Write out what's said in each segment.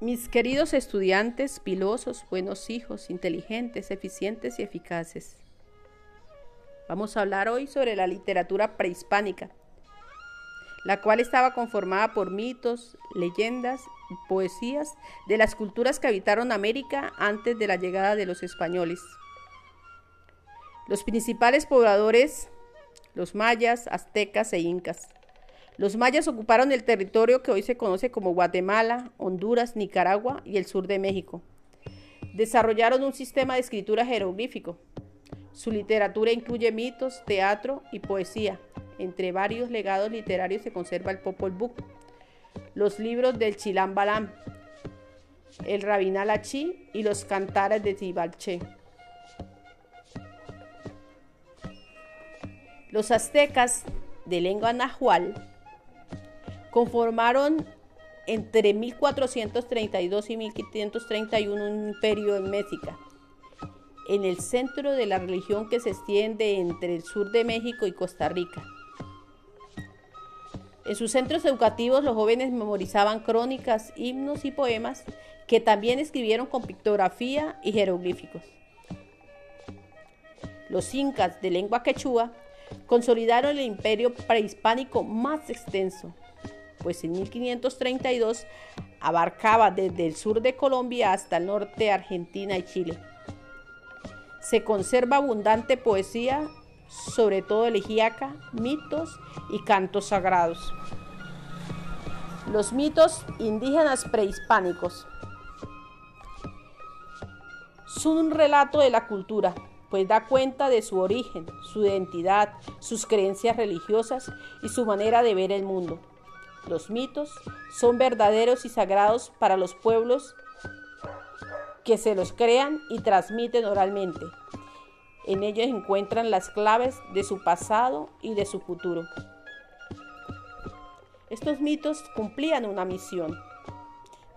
Mis queridos estudiantes, pilosos, buenos hijos, inteligentes, eficientes y eficaces. Vamos a hablar hoy sobre la literatura prehispánica, la cual estaba conformada por mitos, leyendas y poesías de las culturas que habitaron América antes de la llegada de los españoles. Los principales pobladores, los mayas, aztecas e incas. Los mayas ocuparon el territorio que hoy se conoce como Guatemala, Honduras, Nicaragua y el sur de México. Desarrollaron un sistema de escritura jeroglífico. Su literatura incluye mitos, teatro y poesía. Entre varios legados literarios se conserva el Popol Vuh, los libros del Chilam Balam, el Rabinal Achí y los cantares de Tibalché. Los aztecas de lengua nahual conformaron entre 1432 y 1531 un imperio en México, en el centro de la religión que se extiende entre el sur de México y Costa Rica. En sus centros educativos los jóvenes memorizaban crónicas, himnos y poemas que también escribieron con pictografía y jeroglíficos. Los incas de lengua quechua consolidaron el imperio prehispánico más extenso, pues en 1532 abarcaba desde el sur de Colombia hasta el norte de Argentina y Chile. Se conserva abundante poesía, sobre todo elegíaca, mitos y cantos sagrados. Los mitos indígenas prehispánicos son un relato de la cultura, pues da cuenta de su origen, su identidad, sus creencias religiosas y su manera de ver el mundo. Los mitos son verdaderos y sagrados para los pueblos que se los crean y transmiten oralmente. En ellos encuentran las claves de su pasado y de su futuro. Estos mitos cumplían una misión,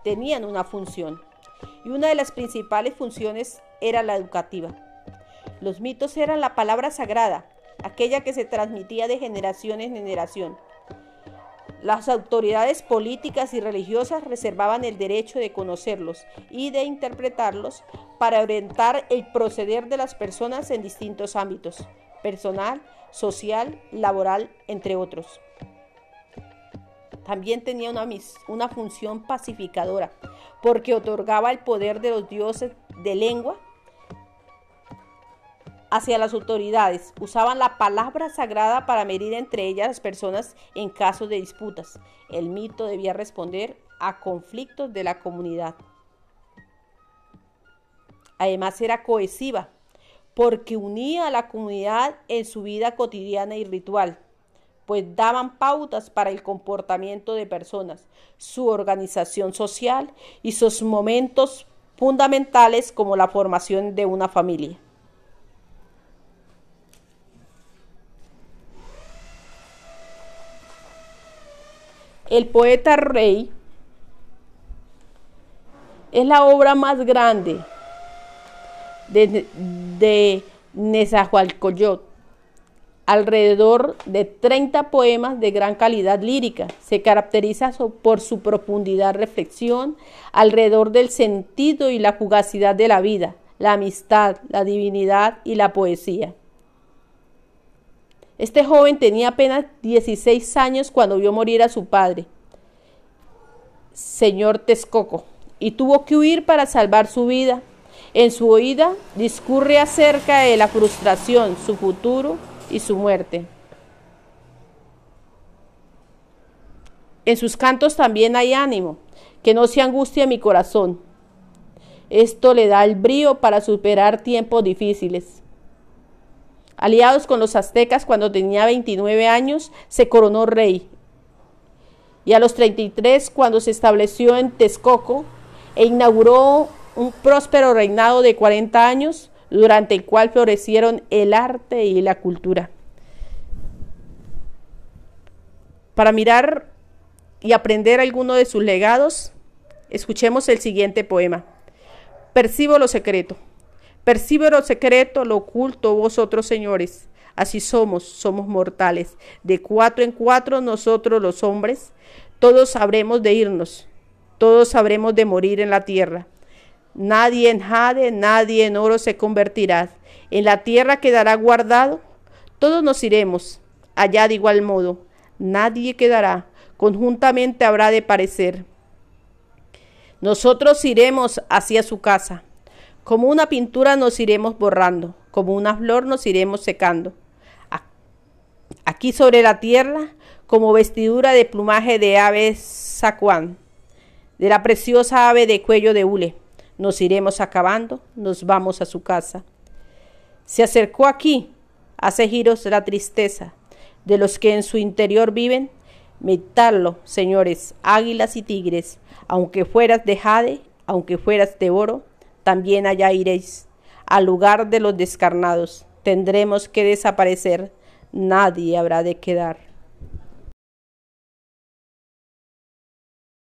tenían una función, y una de las principales funciones era la educativa. Los mitos eran la palabra sagrada, aquella que se transmitía de generación en generación las autoridades políticas y religiosas reservaban el derecho de conocerlos y de interpretarlos para orientar el proceder de las personas en distintos ámbitos, personal, social, laboral, entre otros. También tenía una, una función pacificadora, porque otorgaba el poder de los dioses de lengua hacia las autoridades. Usaban la palabra sagrada para medir entre ellas las personas en casos de disputas. El mito debía responder a conflictos de la comunidad. Además era cohesiva porque unía a la comunidad en su vida cotidiana y ritual, pues daban pautas para el comportamiento de personas, su organización social y sus momentos fundamentales como la formación de una familia. El poeta rey es la obra más grande de, de Nezahualcóyotl. Alrededor de 30 poemas de gran calidad lírica. Se caracteriza por su profundidad reflexión alrededor del sentido y la fugacidad de la vida, la amistad, la divinidad y la poesía. Este joven tenía apenas 16 años cuando vio morir a su padre, señor Texcoco, y tuvo que huir para salvar su vida. En su oída discurre acerca de la frustración, su futuro y su muerte. En sus cantos también hay ánimo, que no se angustie mi corazón. Esto le da el brío para superar tiempos difíciles. Aliados con los aztecas cuando tenía 29 años, se coronó rey. Y a los 33, cuando se estableció en Texcoco e inauguró un próspero reinado de 40 años, durante el cual florecieron el arte y la cultura. Para mirar y aprender alguno de sus legados, escuchemos el siguiente poema. Percibo lo secreto. Percibe lo secreto, lo oculto, vosotros señores. Así somos, somos mortales. De cuatro en cuatro nosotros los hombres, todos sabremos de irnos. Todos habremos de morir en la tierra. Nadie en jade, nadie en oro se convertirá. En la tierra quedará guardado. Todos nos iremos allá de igual modo. Nadie quedará. Conjuntamente habrá de parecer. Nosotros iremos hacia su casa. Como una pintura nos iremos borrando, como una flor nos iremos secando. Aquí sobre la tierra, como vestidura de plumaje de ave sacuán, de la preciosa ave de cuello de hule, nos iremos acabando, nos vamos a su casa. Se acercó aquí, hace giros la tristeza de los que en su interior viven. Mitadlo, señores, águilas y tigres, aunque fueras de jade, aunque fueras de oro, también allá iréis. Al lugar de los descarnados tendremos que desaparecer, nadie habrá de quedar.